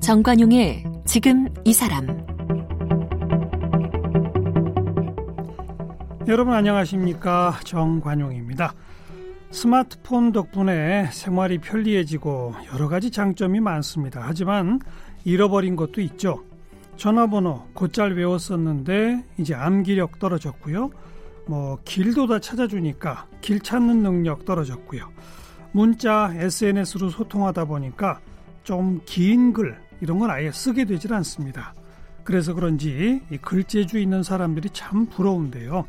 정관용의 지금 이 사람 여러분 안녕하십니까 정관용입니다. 스마트폰 덕분에 생활이 편리해지고 여러 가지 장점이 많습니다. 하지만 잃어버린 것도 있죠. 전화번호 곧잘 외웠었는데 이제 암기력 떨어졌고요. 뭐 길도 다 찾아주니까 길 찾는 능력 떨어졌고요. 문자, SNS로 소통하다 보니까 좀 긴 글, 이런 건 아예 쓰게 되질 않습니다. 그래서 그런지 이 글재주 있는 사람들이 참 부러운데요.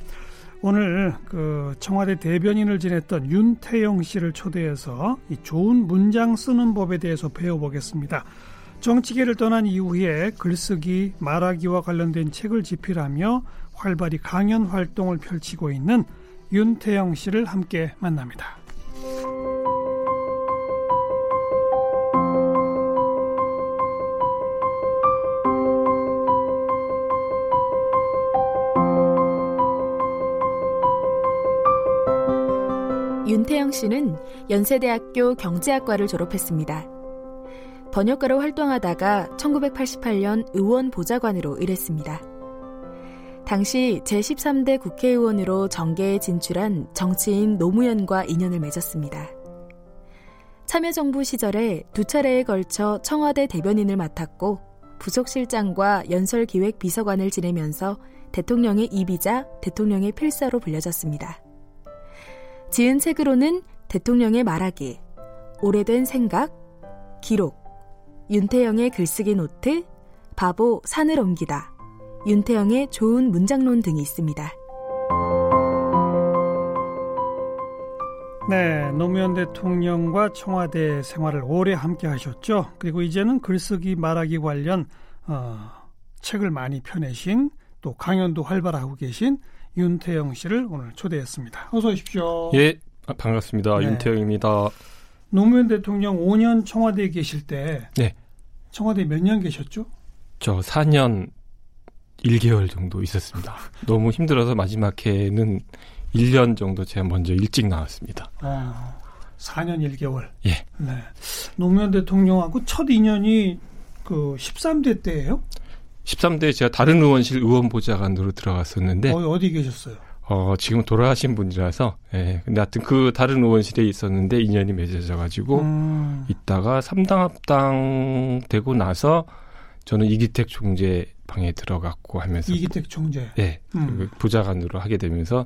오늘 그 청와대 대변인을 지냈던 윤태영 씨를 초대해서 이 좋은 문장 쓰는 법에 대해서 배워보겠습니다. 정치계를 떠난 이후에 글쓰기, 말하기와 관련된 책을 집필하며 활발히 강연 활동을 펼치고 있는 윤태영 씨를 함께 만납니다. 윤태영 씨는 연세대학교 경제학과를 졸업했습니다. 번역가로 활동하다가 1988년 의원 보좌관으로 일했습니다. 당시 제13대 국회의원으로 정계에 진출한 정치인 노무현과 인연을 맺었습니다. 참여정부 시절에 두 차례에 걸쳐 청와대 대변인을 맡았고 부속실장과 연설기획 비서관을 지내면서 대통령의 입이자, 대통령의 필사로 불려졌습니다. 지은 책으로는 대통령의 말하기, 오래된 생각, 기록, 윤태영의 글쓰기 노트, 바보 산을 옮기다, 윤태영의 좋은 문장론 등이 있습니다. 네, 노무현 대통령과 청와대 생활을 오래 함께 하셨죠. 그리고 이제는 글쓰기 말하기 관련 어, 책을 많이 펴내신 또 강연도 활발하고 계신 윤태영 씨를 오늘 초대했습니다. 어서 오십시오. 예, 아, 반갑습니다. 네. 윤태영입니다. 노무현 대통령 5년 청와대에 계실 때 네. 청와대 몇 년 계셨죠? 저 4년 1개월 정도 있었습니다. 너무 힘들어서 마지막 해는 1년 정도 제가 먼저 일찍 나왔습니다. 아, 4년 1개월. 예. 네. 노무현 대통령하고 첫 인연이 그 13대 때예요? 13대 제가 다른 의원실 의원 보좌관으로 들어갔었는데 어, 어디 계셨어요? 어, 지금 돌아가신 분이라서 예. 근데 하여튼 그 다른 의원실에 있었는데 인연이 맺어져 가지고 음. 있다가 3당 합당 되고 나서 저는 이기택 총재 방에 들어갔고 하면서 이기택 총재. 예. 음. 그 보좌관으로 하게 되면서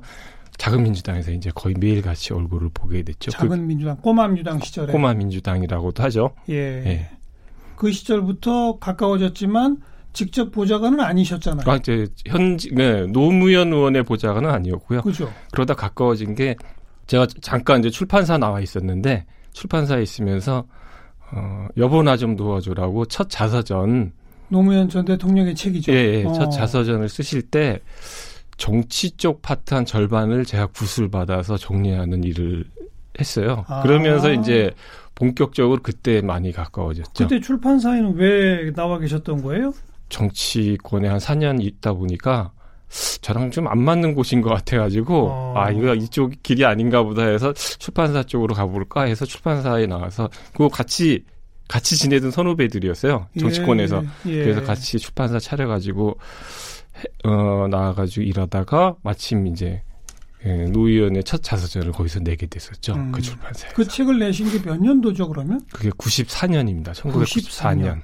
작은 민주당에서 이제 거의 매일 같이 얼굴을 보게 됐죠. 작은 그, 민주당, 꼬마 민주당 시절에. 꼬마 민주당이라고도 하죠. 예. 예. 그 시절부터 가까워졌지만 직접 보좌관은 아니셨잖아요. 아, 이제 현지 네, 노무현 의원의 보좌관은 아니었고요. 그죠. 그러다 가까워진 게 제가 잠깐 이제 출판사 나와 있었는데 출판사에 있으면서 어, 여보 나 좀 도와줘라고 첫 자서전 노무현 전 대통령의 책이죠. 예, 예 어. 첫 자서전을 쓰실 때 정치 쪽 파트 한 절반을 제가 굿을 받아서 정리하는 일을 했어요. 아. 그러면서 이제 본격적으로 그때 많이 가까워졌죠. 그때 출판사에는 왜 나와 계셨던 거예요? 정치권에 한 4년 있다 보니까 저랑 좀 안 맞는 곳인 것 같아가지고 어. 아 이거 이쪽 길이 아닌가 보다 해서 출판사 쪽으로 가볼까 해서 출판사에 나와서 그거 같이 같이 지내던 선후배들이었어요 정치권에서 예, 예. 그래서 같이 출판사 차려가지고 어 나와가지고 일하다가 마침 이제 예, 노 의원의 첫 자서전을 거기서 내게 됐었죠 음. 그 출판사에서 그 책을 내신 게 몇 년도죠 그러면? 그게 94년입니다 1994년 94년.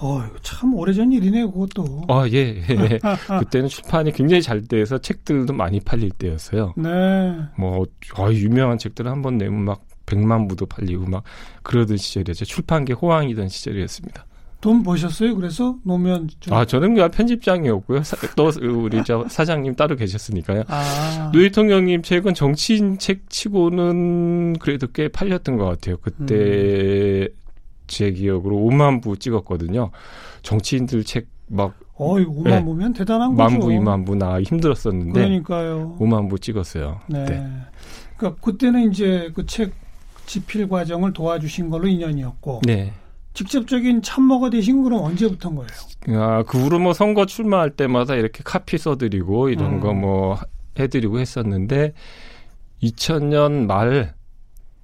어, 참 오래전 일이네요, 그것도. 아, 예, 예. 그때는 출판이 굉장히 잘 돼서 책들도 많이 팔릴 때였어요. 네. 뭐, 어, 유명한 책들을 한번 내면 막 100만 부도 팔리고 막 그러던 시절이었죠. 출판계 호황이던 시절이었습니다. 돈 버셨어요? 그래서 노무현 좀. 아 저는 그냥 편집장이었고요. 사, 또 우리 저 사장님 따로 계셨으니까요. 아. 노 대통령님 책은 정치인 책 치고는 그래도 꽤 팔렸던 것 같아요. 그때 음. 제 기억으로 5만 부 찍었거든요. 정치인들 책 막. 어이, 5만 네. 부면 대단한 거죠. 만 부, 2만 부 나 힘들었었는데. 그러니까요. 5만 부 찍었어요. 네. 그때. 그러니까 그때는 이제 그 책 집필 과정을 도와주신 걸로 인연이었고. 네. 직접적인 참모가 되신 건 언제부터인 거예요? 아, 그 후로 뭐 선거 출마할 때마다 이렇게 카피 써드리고 이런 음. 거뭐 해드리고 했었는데 2000년 말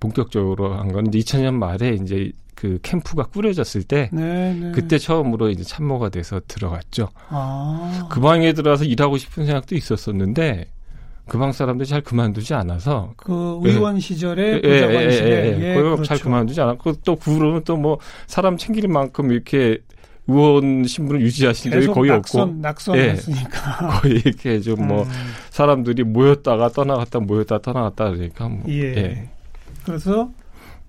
본격적으로 한건 2000년 말에 이제 그 캠프가 꾸려졌을 때 네네. 네. 그때 처음으로 이제 참모가 돼서 들어갔죠. 아. 그 방에 들어가서 일하고 싶은 생각도 있었었는데 그 방 사람들이 잘 그만두지 않아서 그 의원 예. 시절에 부자관실에 예, 예, 예, 그렇죠. 잘 그만두지 않았고 또그 후로는 또 뭐 사람 챙길 만큼 이렇게 의원 신분을 유지하신 적이 거의 낙선, 없고 낙선했으니까 예, 거의 이렇게 좀뭐 음. 사람들이 모였다가 떠나갔다 모였다 떠나갔다 그러니까 뭐, 예. 예. 그래서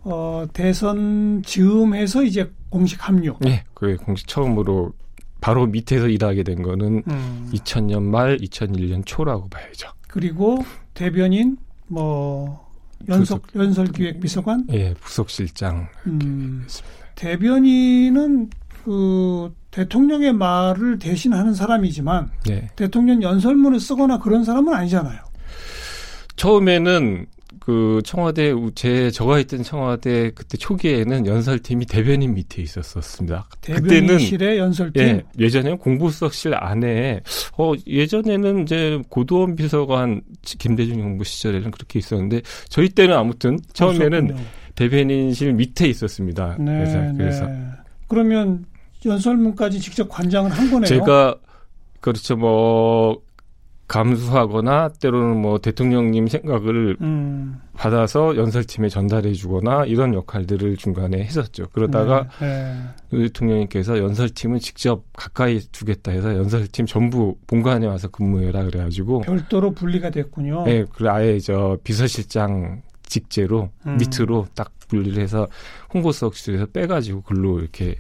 어, 대선 즈음해서 이제 공식 합류. 네, 그 공식 처음으로 바로 밑에서 일하게 된 거는 음. 2000년 말 2001년 초라고 봐야죠. 그리고 대변인 뭐 연석 부속, 연설기획 비서관, 예, 부속실장 음, 대변인은 그 대통령의 말을 대신하는 사람이지만 네. 대통령 연설문을 쓰거나 그런 사람은 아니잖아요. 처음에는 그 청와대 제 저가 있던 청와대 그때 초기에는 연설팀이 대변인 밑에 있었었습니다. 대변인실의 연설팀. 예, 예전에는 공부석실 안에 어 예전에는 이제 고도원 비서관 김대중 정부 시절에는 그렇게 있었는데 저희 때는 아무튼 처음에는 그렇군요. 대변인실 밑에 있었습니다. 네, 그래서, 그래서 네. 그러면 연설문까지 직접 관장을 한 거네요. 제가 그렇죠 뭐 감수하거나 때로는 뭐 대통령님 생각을 음. 받아서 연설팀에 전달해 주거나 이런 역할들을 중간에 했었죠. 그러다가 네, 네. 대통령님께서 연설팀은 직접 가까이 두겠다 해서 연설팀 전부 본관에 와서 근무해라 그래가지고 별도로 분리가 됐군요. 네, 그래 아예 저 비서실장 직제로 음. 밑으로 딱 분리를 해서 홍보석실에서 빼가지고 글로 이렇게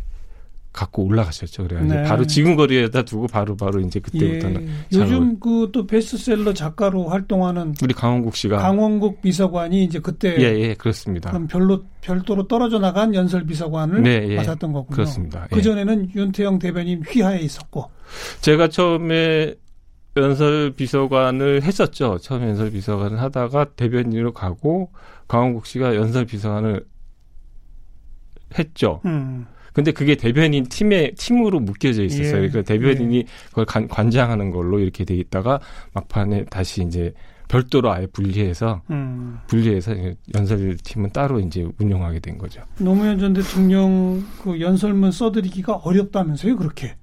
갖고 올라가셨죠. 그래가지고 네. 바로 지금 거리에다 두고 바로 바로 이제 그때부터는 예. 요즘 그 또 베스트셀러 작가로 활동하는 우리 강원국 씨가 강원국 비서관이 이제 그때 예예 예, 그렇습니다. 그럼 별로 별도로 떨어져 나간 연설 비서관을 네, 예, 맡았던 거군요. 그렇습니다. 그 전에는 윤태영 대변인 휘하에 있었고 제가 처음에 연설 비서관을 했었죠. 처음 연설 비서관을 하다가 대변인으로 가고 강원국 씨가 연설 비서관을 했죠. 음. 근데 그게 대변인 팀에 팀으로 묶여져 있었어요. 예. 그러니까 대변인이 예. 그걸 관, 관장하는 걸로 이렇게 돼 있다가 막판에 다시 이제 별도로 아예 분리해서 음. 분리해서 연설팀은 따로 이제 운영하게 된 거죠. 노무현 전 대통령 그 연설문 써드리기가 어렵다면서요, 그렇게?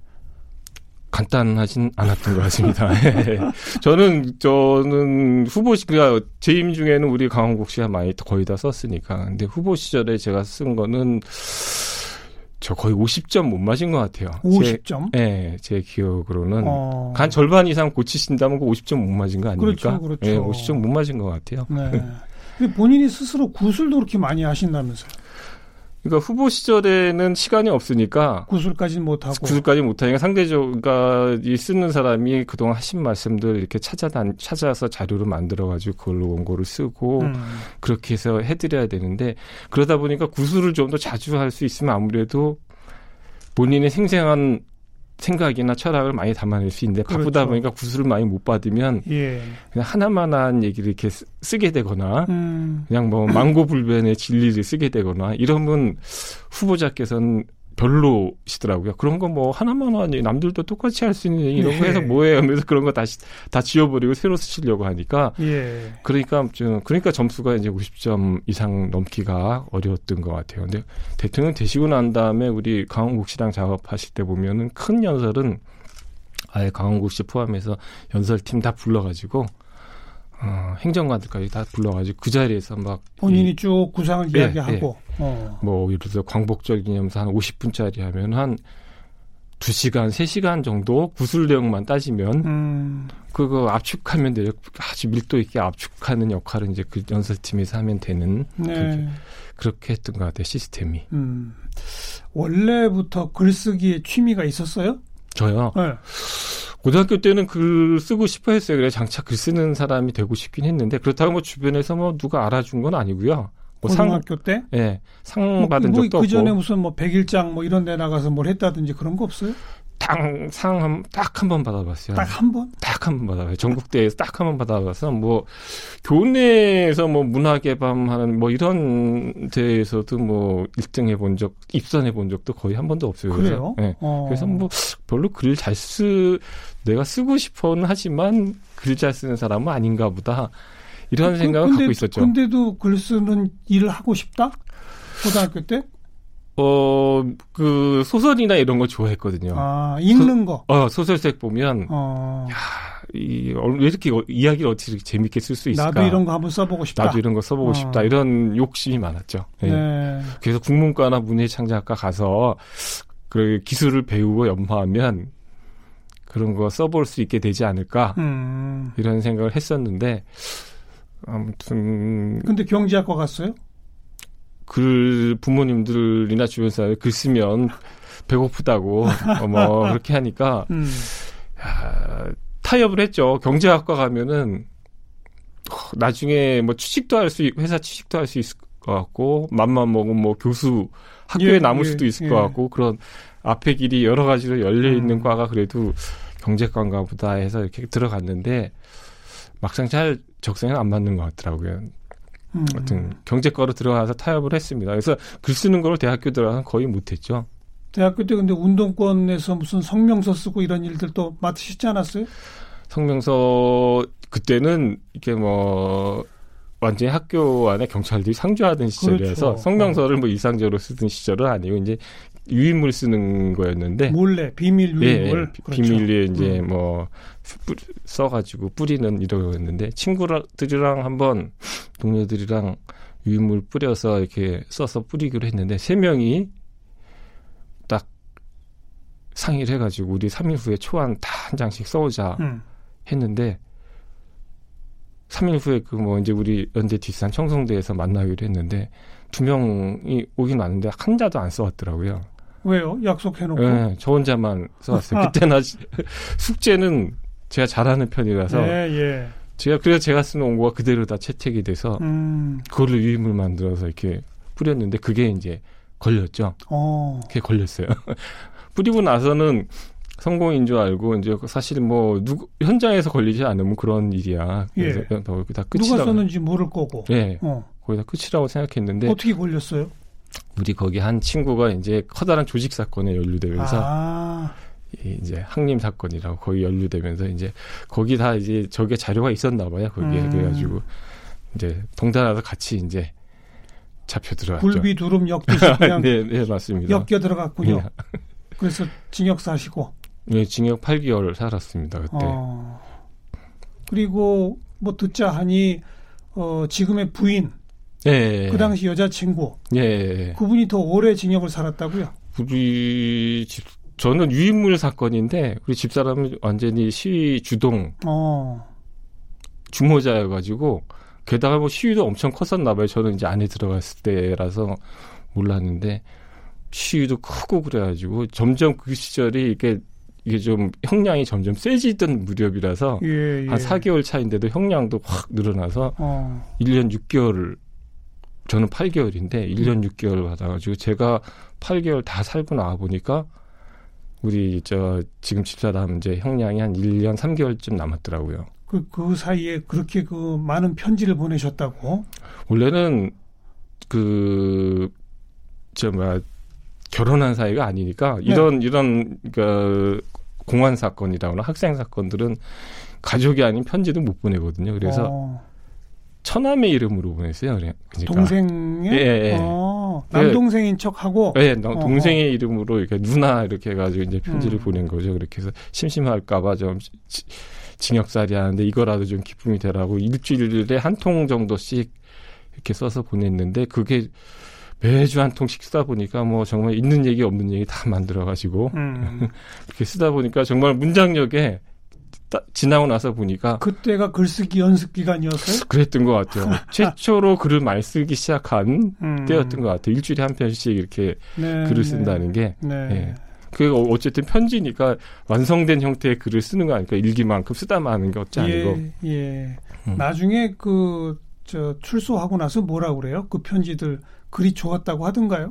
간단하진 않았던 것 같습니다. 예. 저는 저는 후보 시가 재임 중에는 우리 강원국 씨가 많이 거의 다 썼으니까. 근데 후보 시절에 제가 쓴 거는 저 거의 50점 못 맞은 것 같아요. 50점? 제, 네, 제 기억으로는 어... 한 절반 이상 고치신다면 그 50점 못 맞은 거 아닙니까? 그렇죠, 그렇죠. 네, 50점 못 맞은 것 같아요. 네. 근데 본인이 스스로 구술도 그렇게 많이 하신다면서요? 그러니까 후보 시절에는 시간이 없으니까 구술까지는 못하고 구술까지 못하니까 상대적으로 그러니까 이 쓰는 사람이 그동안 하신 말씀들 이렇게 찾아 찾아서 자료를 만들어 가지고 그걸로 원고를 쓰고 음. 그렇게 해서 해드려야 되는데 그러다 보니까 구술을 좀 더 자주 할 수 있으면 아무래도 본인의 생생한 생각이나 철학을 많이 담아낼 수 있는데 그렇죠. 바쁘다 보니까 구술을 많이 못 받으면 예. 그냥 하나만한 얘기를 이렇게 쓰게 되거나 음. 그냥 뭐 망고불변의 진리를 쓰게 되거나 이러면 후보자께서는 별로시더라고요. 그런 거 뭐 하나만 하니 남들도 똑같이 할 수 있는 이런 거 해서 예. 뭐해 하면서 그런 거 다시 다 지워버리고 새로 쓰시려고 하니까 예. 그러니까 좀 그러니까 점수가 이제 50점 이상 넘기가 어려웠던 것 같아요. 근데 대통령 되시고 난 다음에 우리 강원국 씨랑 작업하실 때 보면은 큰 연설은 아예 강원국 씨 포함해서 연설팀 다 불러가지고 어, 행정관들까지 다 불러가지고 그 자리에서 막 본인이 이, 쭉 구상을 예, 이야기하고 예. 어. 뭐 예를 들어서 광복절 기념사 한 50분짜리 하면 한 2시간, 3시간 정도 구술 내용만 따지면 음. 그거 압축하면 돼요. 아주 밀도 있게 압축하는 역할을 이제 그 연설팀에서 하면 되는 네. 그렇게 했던 것 같아요. 시스템이. 음. 원래부터 글쓰기에 취미가 있었어요? 저요? 네. 고등학교 때는 글 쓰고 싶어 했어요. 그래 장차 글 쓰는 사람이 되고 싶긴 했는데 그렇다고 뭐 주변에서 뭐 누가 알아준 건 아니고요. 뭐 고등학교 상, 때? 예. 네, 상 뭐, 받은 뭐 적도 그 전에 무슨 뭐 백일장 뭐 이런 데 나가서 뭘 했다든지 그런 거 없어요? 딱상딱 한 번 받아봤어요. 딱 한 번? 딱 한 번 받아봐요. 전국대회에서 딱 한 번 받아봐서 뭐 교내에서 뭐 문화개방 하는 뭐 이런 대회에서도 뭐 1등 해본 적, 입선해 본 적도 거의 한 번도 없어요. 그래요? 그래서, 네. 어. 그래서 뭐 별로 글을 잘 쓰, 내가 쓰고 싶어는 하지만 글 잘 쓰는 사람은 아닌가 보다. 이런 그, 생각을 근데, 갖고 있었죠. 근데도 글 쓰는 일을 하고 싶다? 고등학교 때? 어, 그, 소설이나 이런 거 좋아했거든요. 아, 읽는 거? 어, 소설책 보면, 어. 야, 이, 왜 이렇게 이야기를 어떻게 재밌게 쓸 수 있을까? 나도 이런 거 한번 써보고 싶다. 나도 이런 거 써보고 어. 싶다. 이런 욕심이 많았죠. 네. 네. 그래서 국문과나 문예창작학과 가서, 그 기술을 배우고 연마하면, 그런 거 써볼 수 있게 되지 않을까? 음. 이런 생각을 했었는데, 아무튼. 근데 경제학과 갔어요? 글 부모님들이나 주변 사람이 글 쓰면 배고프다고 어, 뭐 그렇게 하니까 음. 야, 타협을 했죠. 경제학과 가면은 어, 나중에 뭐 취직도 할 수 회사 취직도 할 수 있을 것 같고 맘만 먹으면 뭐 교수 학교에 예, 남을 예, 수도 있을 예. 것 같고 그런 앞에 길이 여러 가지로 열려 있는 음. 과가 그래도 경제과인가 보다 해서 이렇게 들어갔는데 막상 잘 적성에 안 맞는 것 같더라고요. 음. 하여튼 경제과로 들어가서 타협을 했습니다. 그래서 글 쓰는 걸 대학교 들어가서 거의 못했죠. 대학교 때 근데 운동권에서 무슨 성명서 쓰고 이런 일들도 맡으시지 않았어요? 성명서 그때는 이게 뭐 완전히 학교 안에 경찰들이 상주하던 시절이어서 그렇죠. 성명서를 뭐 일상적으로 쓰던 시절은 아니고 이제 유인물 쓰는 거였는데 몰래 비밀 유인물 예, 예 그렇죠. 비밀리에 이제 음. 뭐 써가지고 뿌리는 이러였는데 친구들이랑 한번 동료들이랑 유인물 뿌려서 이렇게 써서 뿌리기로 했는데 세 명이 딱 상의를 해가지고 우리 3일 후에 초안 다 한 장씩 써오자 음. 했는데 3일 후에 그 뭐 이제 우리 연대 뒷산 청송대에서 만나기로 했는데 두 명이 오긴 왔는데 한 자도 안 써왔더라고요. 왜요? 약속해놓고? 네, 저 혼자만 써왔어요. 아. 그때는 숙제는 제가 잘하는 편이라서. 예, 예. 제가 그래서 제가 쓰는 원고가 그대로 다 채택이 돼서 음. 그거를 유인물 만들어서 이렇게 뿌렸는데 그게 이제 걸렸죠. 어. 그게 걸렸어요. 뿌리고 나서는 성공인 줄 알고 이제 사실 뭐 누구 현장에서 걸리지 않으면 그런 일이야. 그래서 예. 다 끝이라고. 누가 썼는지 모를 거고. 예. 어. 거의 다 끝이라고 생각했는데 어떻게 걸렸어요? 우리 거기 한 친구가 이제 커다란 조직 사건에 연루되면서 아. 이제 항림 사건이라고 거기 연루되면서 이제 거기 다 이제 저게 자료가 있었나 봐요. 거기에 음. 그래가지고 이제 동단하서 같이 이제 잡혀 들어갔죠. 굴비 두름 엮듯이 그냥 네, 네 맞습니다. 엮여 들어갔군요. 네. 그래서 징역 사시고. 네, 징역 8개월 살았습니다 그때. 어. 그리고 뭐 듣자 하니 어 지금의 부인 예. 그 당시 여자친구. 예. 그분이 더 오래 징역을 살았다고요? 우리 집, 저는 유인물 사건인데, 우리 집사람은 완전히 시위 주동. 어. 주모자여가지고, 게다가 뭐 시위도 엄청 컸었나 봐요. 저는 이제 안에 들어갔을 때라서 몰랐는데, 시위도 크고 그래가지고, 점점 그 시절이 이게 이게 좀 형량이 점점 세지던 무렵이라서 예, 예. 한 4개월 차인데도 형량도 확 늘어나서 어. 1년 6개월을 저는 8개월인데 1년 6개월 받아가지고 제가 8개월 다 살고 나와 보니까 우리 저 지금 집사람 이제 형량이 한 1년 3개월쯤 남았더라고요. 그, 그 사이에 그렇게 그 많은 편지를 보내셨다고? 원래는 그, 저, 뭐야, 결혼한 사이가 아니니까 이런, 네. 이런, 그, 공안 사건이라거나 학생 사건들은 가족이 아닌 편지도 못 보내거든요. 그래서 어. 처남의 이름으로 보냈어요. 그러니까. 동생의 예, 예. 어, 남동생인 척하고 예, 동생의 어. 이름으로 이렇게 누나 이렇게 해가지고 이제 편지를 음. 보낸 거죠. 그렇게 해서 심심할까봐 좀 징역살이 하는데 이거라도 좀 기쁨이 되라고 일주일에 한 통 정도씩 이렇게 써서 보냈는데 그게 매주 한 통씩 쓰다 보니까 뭐 정말 있는 얘기 없는 얘기 다 만들어가지고 음. 그렇게 쓰다 보니까 정말 문장력에 지나고 나서 보니까 그때가 글쓰기 연습 기간이었어요? 그랬던 것 같아요. 최초로 글을 많이 쓰기 시작한 음. 때였던 것 같아요. 일주일에 한 편씩 이렇게 네, 글을 쓴다는 네. 게. 네. 예. 그 어쨌든 편지니까 완성된 형태의 글을 쓰는 거 아니까 일기만큼 쓰다만 하는 게 어찌 아니고. 예. 예. 음. 나중에 그 저 출소하고 나서 뭐라 그래요? 그 편지들 글이 좋았다고 하던가요?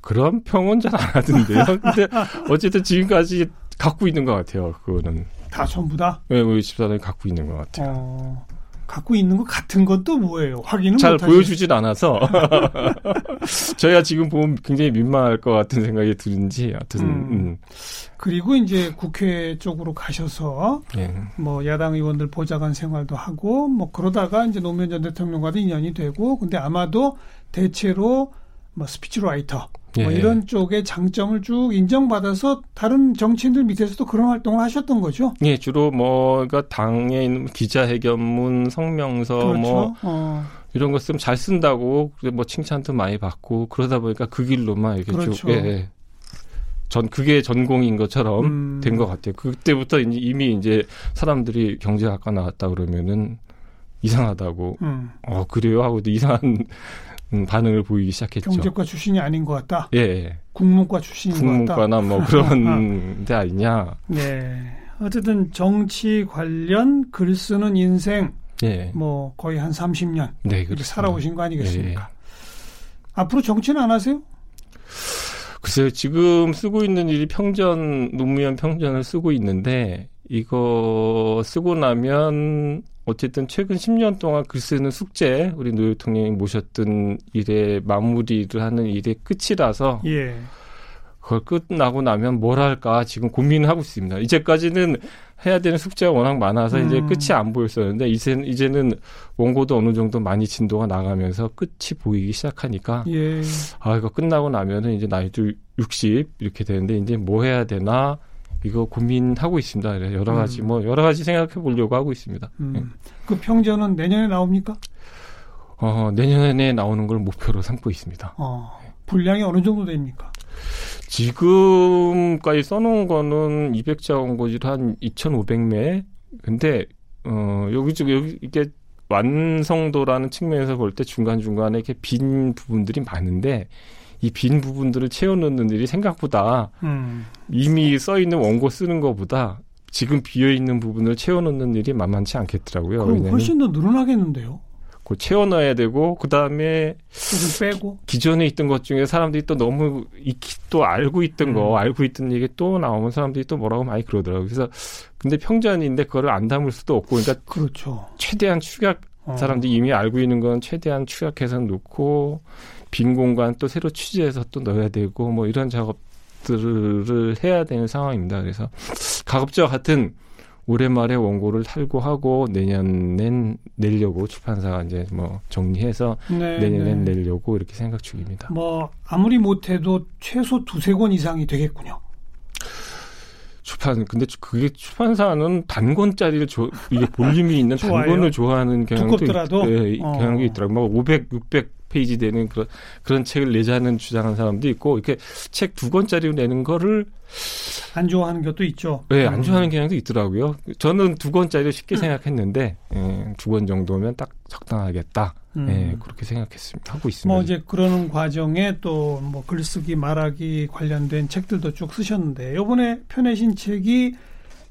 그런 평은 잘 안 하던데요. 근데 어쨌든 지금까지 갖고 있는 것 같아요. 그거는 다 전부 다. 네, 우리 집사람이 갖고 있는 것 같아요. 어, 갖고 있는 것 같은 것도 뭐예요? 확인은 잘. 보여주진 않아서 저희가 지금 보면 굉장히 민망할 것 같은 생각이 드는지 하여튼 음. 음. 그리고 이제 국회 쪽으로 가셔서 예. 뭐 야당 의원들 보좌관 생활도 하고 뭐 그러다가 이제 노무현 전 대통령과도 인연이 되고 근데 아마도 대체로 뭐 speechwriter 뭐 예. 이런 쪽의 장점을 쭉 인정받아서 다른 정치인들 밑에서도 그런 활동을 하셨던 거죠. 예, 주로 뭐 그러니까 당에 있는 기자회견문, 성명서 그렇죠. 뭐 어. 이런 거 쓰면 잘 쓴다고 뭐 칭찬도 많이 받고 그러다 보니까 그 길로만 이렇게 그렇죠. 쭉 예. 전 그게 전공인 것처럼 음. 된것 같아요. 그때부터 이제 이미 이제 사람들이 경제학과 나왔다 그러면은 이상하다고 음. 어 그래요 하고 이상한 음, 반응을 보이기 시작했죠. 경제과 출신이 아닌 것 같다. 예, 예. 국문과 출신인 것 같다. 국문과나 뭐 그런 데 아니냐. 네. 어쨌든 정치 관련 글 쓰는 인생 예. 뭐 거의 한 30년 네, 그렇습니다. 살아오신 거 아니겠습니까? 예. 앞으로 정치는 안 하세요? 글쎄요, 지금 쓰고 있는 일이 평전, 노무현 평전을 쓰고 있는데, 이거 쓰고 나면, 어쨌든 최근 10년 동안 글 쓰는 숙제, 우리 노 대통령이 모셨던 일의 마무리를 하는 일의 끝이라서, 예. 그걸 끝나고 나면 뭘 할까 지금 고민을 하고 있습니다. 이제까지는 해야 되는 숙제가 워낙 많아서 이제 음. 끝이 안 보였었는데, 이제는, 이제는 원고도 어느 정도 많이 진도가 나가면서 끝이 보이기 시작하니까, 예. 아, 이거 끝나고 나면은 이제 나이도 60 이렇게 되는데 이제 뭐 해야 되나 이거 고민하고 있습니다. 여러 가지 음. 뭐 여러 가지 생각해 보려고 하고 있습니다. 음. 예. 그 평전은 내년에 나옵니까? 어, 내년에 나오는 걸 목표로 삼고 있습니다. 어. 분량이 어느 정도 됩니까? 지금까지 써놓은 거는 200자 원고지로 한 2,500매. 근데 어, 여기 저 여기 이게 완성도라는 측면에서 볼 때 중간 중간에 이렇게 빈 부분들이 많은데 이 빈 부분들을 채워넣는 일이 생각보다 음. 이미 써 있는 원고 쓰는 것보다 지금 비어 있는 부분을 채워넣는 일이 만만치 않겠더라고요. 그럼 훨씬 더 늘어나겠는데요. 그 채워넣어야 되고 그 다음에 빼고. 기존에 있던 것 중에 사람들이 또 너무 익히 또 알고 있던 거 음. 알고 있던 얘기 또 나오면 사람들이 또 뭐라고 많이 그러더라고요. 그래서 근데 평전인데 그거를 안 담을 수도 없고 그러니까 그렇죠. 최대한 축약 어. 사람들이 이미 알고 있는 건 최대한 축약해서 놓고 빈 공간 또 새로 취재해서 또 넣어야 되고 뭐 이런 작업들을 해야 되는 상황입니다. 그래서 가급적 같은 올해 말에 원고를 탈고하고 내년엔 내려고 출판사가 이제 뭐 정리해서 네, 내년엔 네. 내려고 이렇게 생각 중입니다. 뭐 아무리 못해도 최소 두세 권 이상이 되겠군요. 출판 근데 그게 출판사는 단권짜리를 조, 이게 볼륨이 있는. 단권을 좋아하는 경향도? 있, 예, 어. 경향도 있더라고요. 뭐 500, 600 페이지 되는 그런 그런 책을 내자는 주장하는 사람도 있고 이렇게 책 두 권짜리로 내는 거를 안 좋아하는 것도 있죠. 예, 안 음. 좋아하는 경향도 있더라고요. 저는 두 권짜리로 쉽게 생각했는데 예, 두권 정도면 딱 적당하겠다. 음. 예, 그렇게 생각했습니다. 하고 있습니다. 뭐 이제 그러는 과정에 또 뭐 글쓰기 말하기 관련된 책들도 쭉 쓰셨는데 이번에 펴내신 책이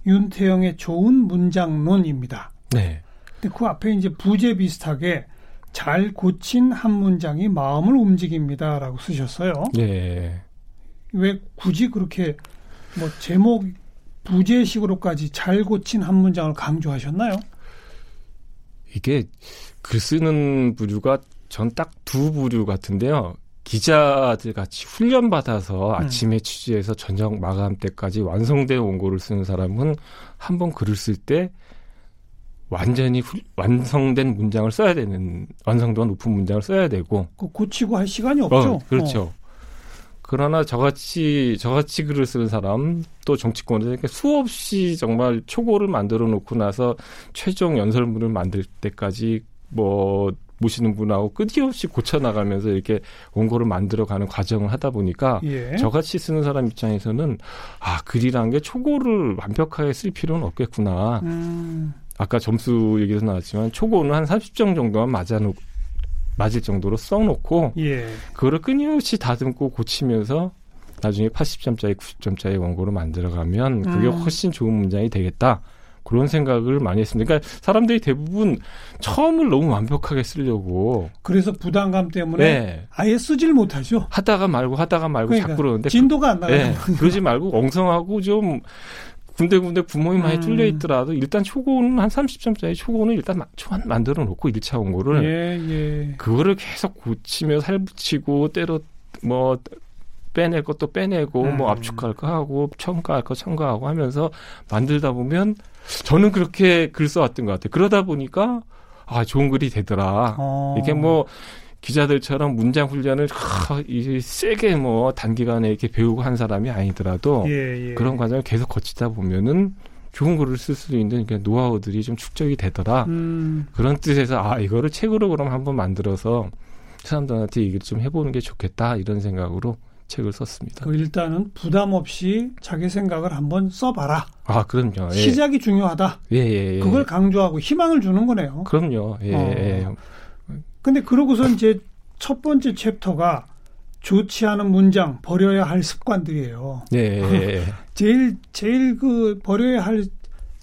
윤태영의 좋은 문장론입니다. 네. 근데 그 앞에 이제 부제 비슷하게 잘 고친 한 문장이 마음을 움직입니다라고 쓰셨어요. 예. 왜 굳이 그렇게 뭐 제목 부제식으로까지 잘 고친 한 문장을 강조하셨나요? 이게 글 쓰는 부류가 전 딱 두 부류 같은데요. 기자들 같이 훈련 받아서 음. 아침에 취재해서 저녁 마감 때까지 완성된 원고를 쓰는 사람은 한 번 글을 쓸 때 완전히 훌- 완성된 문장을 써야 되는 완성도가 높은 문장을 써야 되고 그 고치고 할 시간이 없죠. 어, 그렇죠. 그러나 저같이 저같이 글을 쓰는 사람 또 정치권에서 이렇게 수없이 정말 초고를 만들어 놓고 나서 최종 연설문을 만들 때까지 뭐 모시는 분하고 끊임없이 고쳐 나가면서 이렇게 원고를 만들어가는 과정을 하다 보니까 어. 예. 저같이 쓰는 사람 입장에서는 아 글이란 게 초고를 완벽하게 쓸 필요는 없겠구나. 음, 아까 점수 얘기도 나왔지만 초고는 한 30점 정도만 맞아놓 맞을 정도로 써놓고 예. 그거를 끊임없이 다듬고 고치면서 나중에 80점짜리, 90점짜리 원고를 만들어가면 그게 음. 훨씬 좋은 문장이 되겠다. 그런 생각을 많이 했습니다. 그러니까 사람들이 대부분 처음을 너무 완벽하게 쓰려고 그래서 부담감 때문에 네. 아예 쓰질 못하죠. 하다가 말고 하다가 말고 그러니까 자꾸 그러는데 진도가 안 나가요. 네. 그러지 말고 엉성하고 좀 군데군데 구멍이 많이 음. 뚫려 있더라도 일단 초고는 한 30점짜리 초고는 일단 초안 만들어 놓고 1차 원고를 예, 예. 그거를 계속 고치며 살붙이고 때로 뭐 빼낼 것도 빼내고 뭐 음. 뭐 압축할 거 하고 첨가할 거 첨가하고 하면서 만들다 보면 저는 그렇게 글 써왔던 것 같아요. 그러다 보니까 아 좋은 글이 되더라. 어. 이게 뭐 기자들처럼 문장 훈련을 하, 이 세게 뭐 단기간에 이렇게 배우고 한 사람이 아니더라도 예, 예. 그런 과정을 계속 거치다 보면은 좋은 글을 쓸 수도 있는 그러니까 노하우들이 좀 축적이 되더라. 음. 그런 뜻에서 아 이거를 책으로 그럼 한번 만들어서 사람들한테 얘기를 좀 해보는 게 좋겠다 이런 생각으로 책을 썼습니다. 그 일단은 부담 없이 자기 생각을 한번 써봐라. 아, 그럼요. 예. 시작이 중요하다. 예, 예, 예. 그걸 강조하고 희망을 주는 거네요. 그럼요. 예, 어. 예. 근데 그러고서 이제 첫 번째 챕터가 좋지 않은 문장 버려야 할 습관들이에요. 예. 제일 제일 그 버려야 할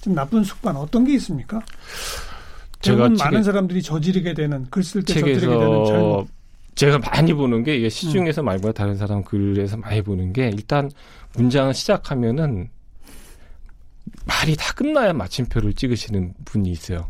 좀 나쁜 습관 어떤 게 있습니까? 제가 많은 사람들이 저지르게 되는 글 쓸 때 저지르게 되는 잘못. 제가 많이 보는 게 이게 시중에서 음. 말고 다른 사람 글에서 많이 보는 게 일단 문장을 시작하면은 말이 다 끝나야 마침표를 찍으시는 분이 있어요.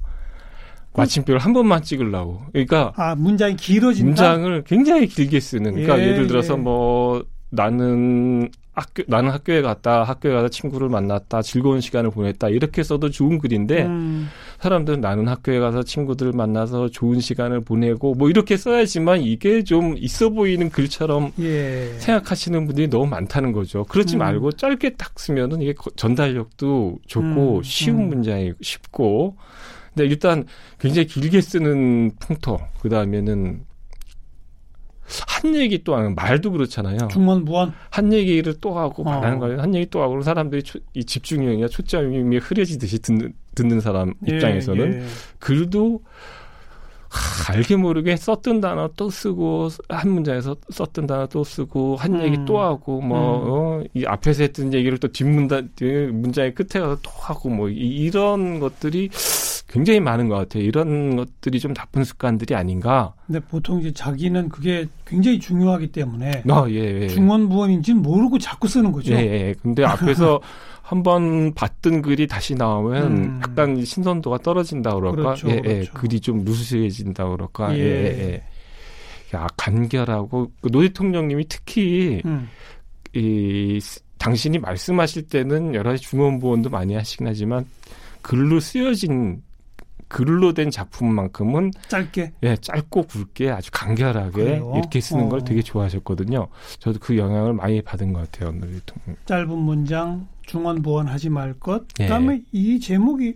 마침표를 한 번만 찍으려고. 그러니까 아 문장이 길어진다. 문장을 굉장히 길게 쓰는. 그러니까 예, 를 들어서 예. 뭐 나는 학교 나는 학교에 갔다 학교에 가서 친구를 만났다 즐거운 시간을 보냈다 이렇게 써도 좋은 글인데 음. 사람들은 나는 학교에 가서 친구들을 만나서 좋은 시간을 보내고 뭐 이렇게 써야지만 이게 좀 있어 보이는 글처럼 예. 생각하시는 분들이 너무 많다는 거죠. 그렇지 음. 말고 짧게 딱 쓰면은 이게 전달력도 좋고 음. 쉬운 음. 문장이 쉽고 근데 일단 굉장히 길게 쓰는 풍토 그 다음에는 한 얘기 또 하는 말도 그렇잖아요. 중원부원 한 얘기를 또 하고 어. 말하는 거예요. 한 얘기 또 하고 사람들이 초, 이 집중력이나 초점이 흐려지듯이 듣는 듣는 사람 예, 입장에서는 예. 글도 하, 알게 모르게 썼던 단어 또 쓰고 한 문장에서 썼던 단어 또 쓰고 한 음. 얘기 또 하고 뭐이 음. 어, 앞에서 했던 얘기를 또 뒷문단 문장의 끝에 가서 또 하고 뭐 이런 것들이 굉장히 많은 것 같아요. 이런 것들이 좀 나쁜 습관들이 아닌가. 근데 보통 이제 자기는 그게 굉장히 중요하기 때문에 아, 예, 예. 중원부원인지는 모르고 자꾸 쓰는 거죠. 예, 예. 근데 앞에서 한번 봤던 글이 다시 나오면 음. 약간 신선도가 떨어진다 그럴까? 그렇죠, 예, 예. 그렇죠. 글이 좀 루스해진다 그럴까? 예, 예. 예. 야, 간결하고 그노 대통령님이 특히 음. 이 당신이 말씀하실 때는 여러 가지 중원부원도 많이 하시긴 하지만 글로 쓰여진 글로 된 작품만큼은 짧게 예 짧고 굵게 아주 간결하게 그래요? 이렇게 쓰는 어. 걸 되게 좋아하셨거든요. 저도 그 영향을 많이 받은 것 같아요. 오늘 대통령. 짧은 문장 중언부언하지 말 것. 예. 그다음에 예. 이 제목이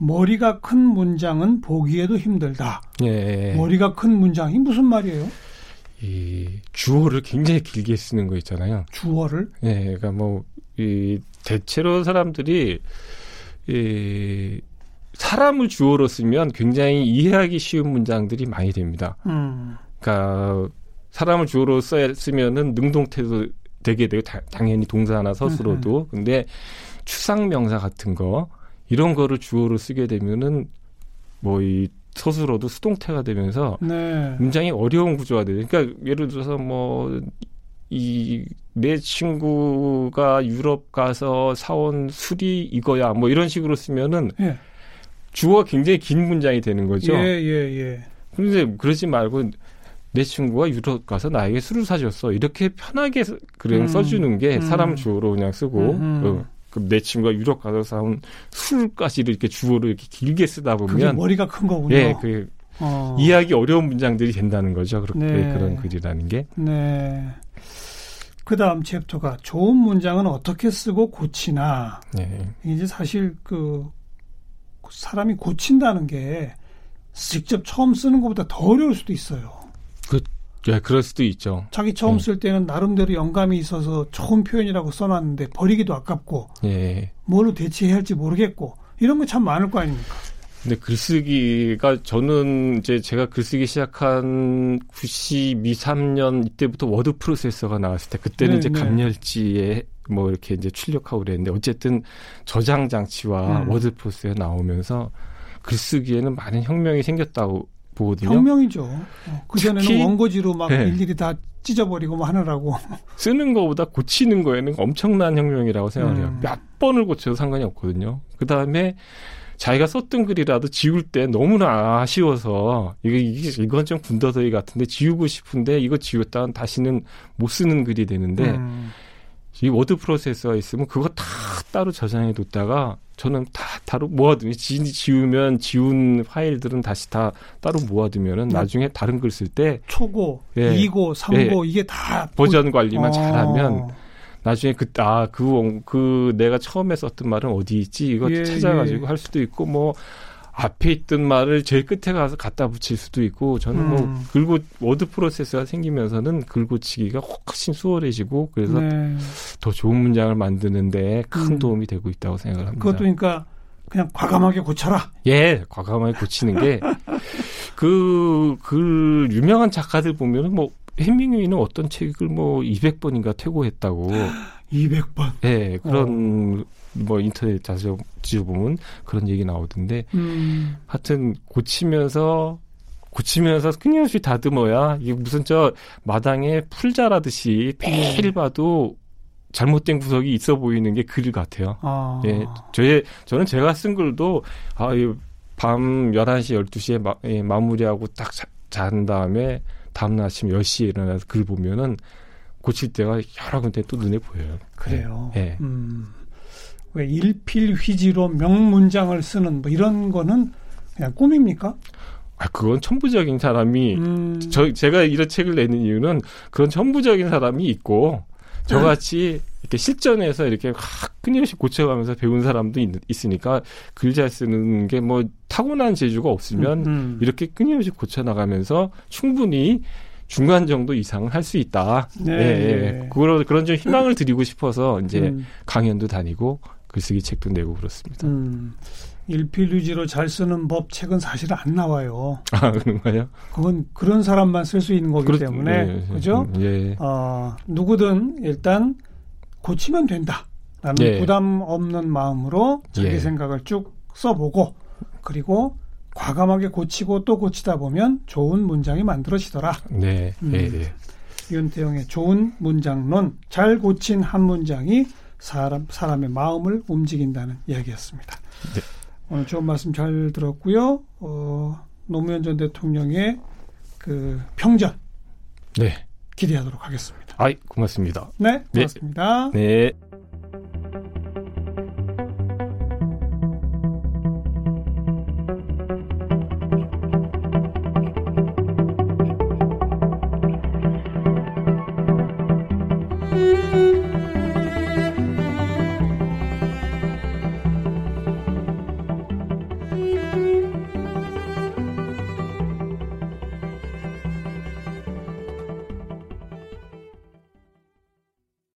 머리가 큰 문장은 보기에도 힘들다. 예. 머리가 큰 문장이 무슨 말이에요? 이 주어를 굉장히 길게 쓰는 거 있잖아요. 주어를? 예, 그러니까 뭐 이 대체로 사람들이 이 사람을 주어로 쓰면 굉장히 이해하기 쉬운 문장들이 많이 됩니다. 음. 그러니까 사람을 주어로 써야 쓰면은 능동태도 되게 되고 다, 당연히 동사나 서술어도 음흠. 근데 추상 명사 같은 거 이런 거를 주어로 쓰게 되면은 뭐 이 서술어도 수동태가 되면서 네. 문장이 어려운 구조가 돼요. 그러니까 예를 들어서 뭐 이 내 친구가 유럽 가서 사온 술이 이거야 뭐 이런 식으로 쓰면은 네. 주어가 굉장히 긴 문장이 되는 거죠. 예, 예, 예. 그런데 그러지 말고 내 친구가 유럽 가서 나에게 술을 사줬어. 이렇게 편하게 그냥 음, 써주는 게 음. 사람 주어로 그냥 쓰고 음, 어, 내 친구가 유럽 가서 사온 술까지 이렇게 주어로 이렇게 길게 쓰다 보면 머리가 큰 거군요. 예, 그 어. 이해하기 어려운 문장들이 된다는 거죠. 그렇게 네. 그런 글이라는 게. 네. 그 다음 챕터가 좋은 문장은 어떻게 쓰고 고치나. 네. 이제 사실 그 사람이 고친다는 게 직접 처음 쓰는 것보다 더 어려울 수도 있어요. 그, 예, 그럴 수도 있죠. 자기 처음 네. 쓸 때는 나름대로 영감이 있어서 좋은 표현이라고 써놨는데 버리기도 아깝고, 예. 뭘로 대체해야 할지 모르겠고, 이런 거 참 많을 거 아닙니까? 근데 글쓰기가 저는 이제 제가 글쓰기 시작한 92, 3년 이때부터 워드 프로세서가 나왔을 때 그때는 네, 이제 네. 감열지에 뭐 이렇게 이제 출력하고 그랬는데 어쨌든 저장 장치와 음. 워드 프로세서가 나오면서 글쓰기에는 많은 혁명이 생겼다고 보거든요. 혁명이죠. 어, 그 전에는 원고지로 막 네. 일일이 다 찢어버리고 뭐 하느라고. 쓰는 거보다 고치는 거에는 엄청난 혁명이라고 생각해요. 음. 몇 번을 고쳐도 상관이 없거든요. 그 다음에 자기가 썼던 글이라도 지울 때 너무나 아쉬워서 이게, 이건 좀 군더더기 같은데 지우고 싶은데 이거 지웠다간 다시는 못 쓰는 글이 되는데 음. 이 워드 프로세서가 있으면 그거 다 따로 저장해 뒀다가 저는 다 따로 모아두면 지, 지우면 지운 파일들은 다시 다 따로 모아두면은 네. 나중에 다른 글 쓸 때 초고, 예, 2고, 3고 예, 이게 다 버전 관리만 어. 잘하면 나중에 그, 아, 그, 그, 내가 처음에 썼던 말은 어디 있지? 이거 예, 찾아가지고 예. 할 수도 있고, 뭐, 앞에 있던 말을 제일 끝에 가서 갖다 붙일 수도 있고 저는 뭐 음. 뭐 글고 워드 프로세서가 생기면서는 글고치기가 훨씬 수월해지고 그래서 네. 더 좋은 문장을 만드는데 큰 음. 도움이 되고 있다고 생각을 합니다. 그것도 그러니까 그냥 과감하게 고쳐라. 예, 과감하게 고치는 게 그그 유명한 작가들 보면은 뭐 해밍웨이는 어떤 책을 뭐 200번인가 퇴고했다고. 200번. 예, 그런 어. 뭐 인터넷 자주 보면 그런 얘기 나오던데 음. 하여튼 고치면서 고치면서 끊임없이 다듬어야 이게 무슨 저 마당에 풀 자라듯이 매일 네. 봐도 잘못된 구석이 있어 보이는 게 글 같아요. 아. 예. 저의 저는 제가 쓴 글도 아, 밤 11시 12시에 마, 예, 마무리하고 딱잔 다음에 다음날 아침 10시에 일어나서 글 보면은 고칠 때가 여러 군데 또 눈에 보여요. 그래요. 예. 음. 왜 일필휘지로 명문장을 쓰는 뭐 이런 거는 그냥 꿈입니까? 아, 그건 천부적인 사람이, 음. 저, 제가 이런 책을 내는 이유는 그런 천부적인 사람이 있고, 저같이 이렇게 실전에서 이렇게 확 끊임없이 고쳐가면서 배운 사람도 있, 있으니까 글 잘 쓰는 게 뭐 타고난 재주가 없으면 음, 음. 이렇게 끊임없이 고쳐나가면서 충분히 중간 정도 이상은 할수 있다. 네. 예, 예. 그런, 그런 좀 희망을 드리고 싶어서 이제 음. 강연도 다니고 글쓰기 책도 내고 그렇습니다. 음, 일필유지로 잘 쓰는 법 책은 사실 안 나와요. 아 그런가요? 그건 그런 사람만 쓸 수 있는 거기 그렇, 때문에 예, 예, 그죠? 예. 어, 누구든 일단 고치면 된다라는 예. 부담 없는 마음으로 자기 예. 생각을 쭉 써보고 그리고 과감하게 고치고 또 고치다 보면 좋은 문장이 만들어지더라. 네. 음. 예, 예. 윤태영의 좋은 문장론 잘 고친 한 문장이 사람 사람의 마음을 움직인다는 이야기였습니다. 네. 오늘 좋은 말씀 잘 들었고요. 어, 노무현 전 대통령의 그 평전. 네. 기대하도록 하겠습니다. 아이, 고맙습니다. 네, 고맙습니다. 네. 네.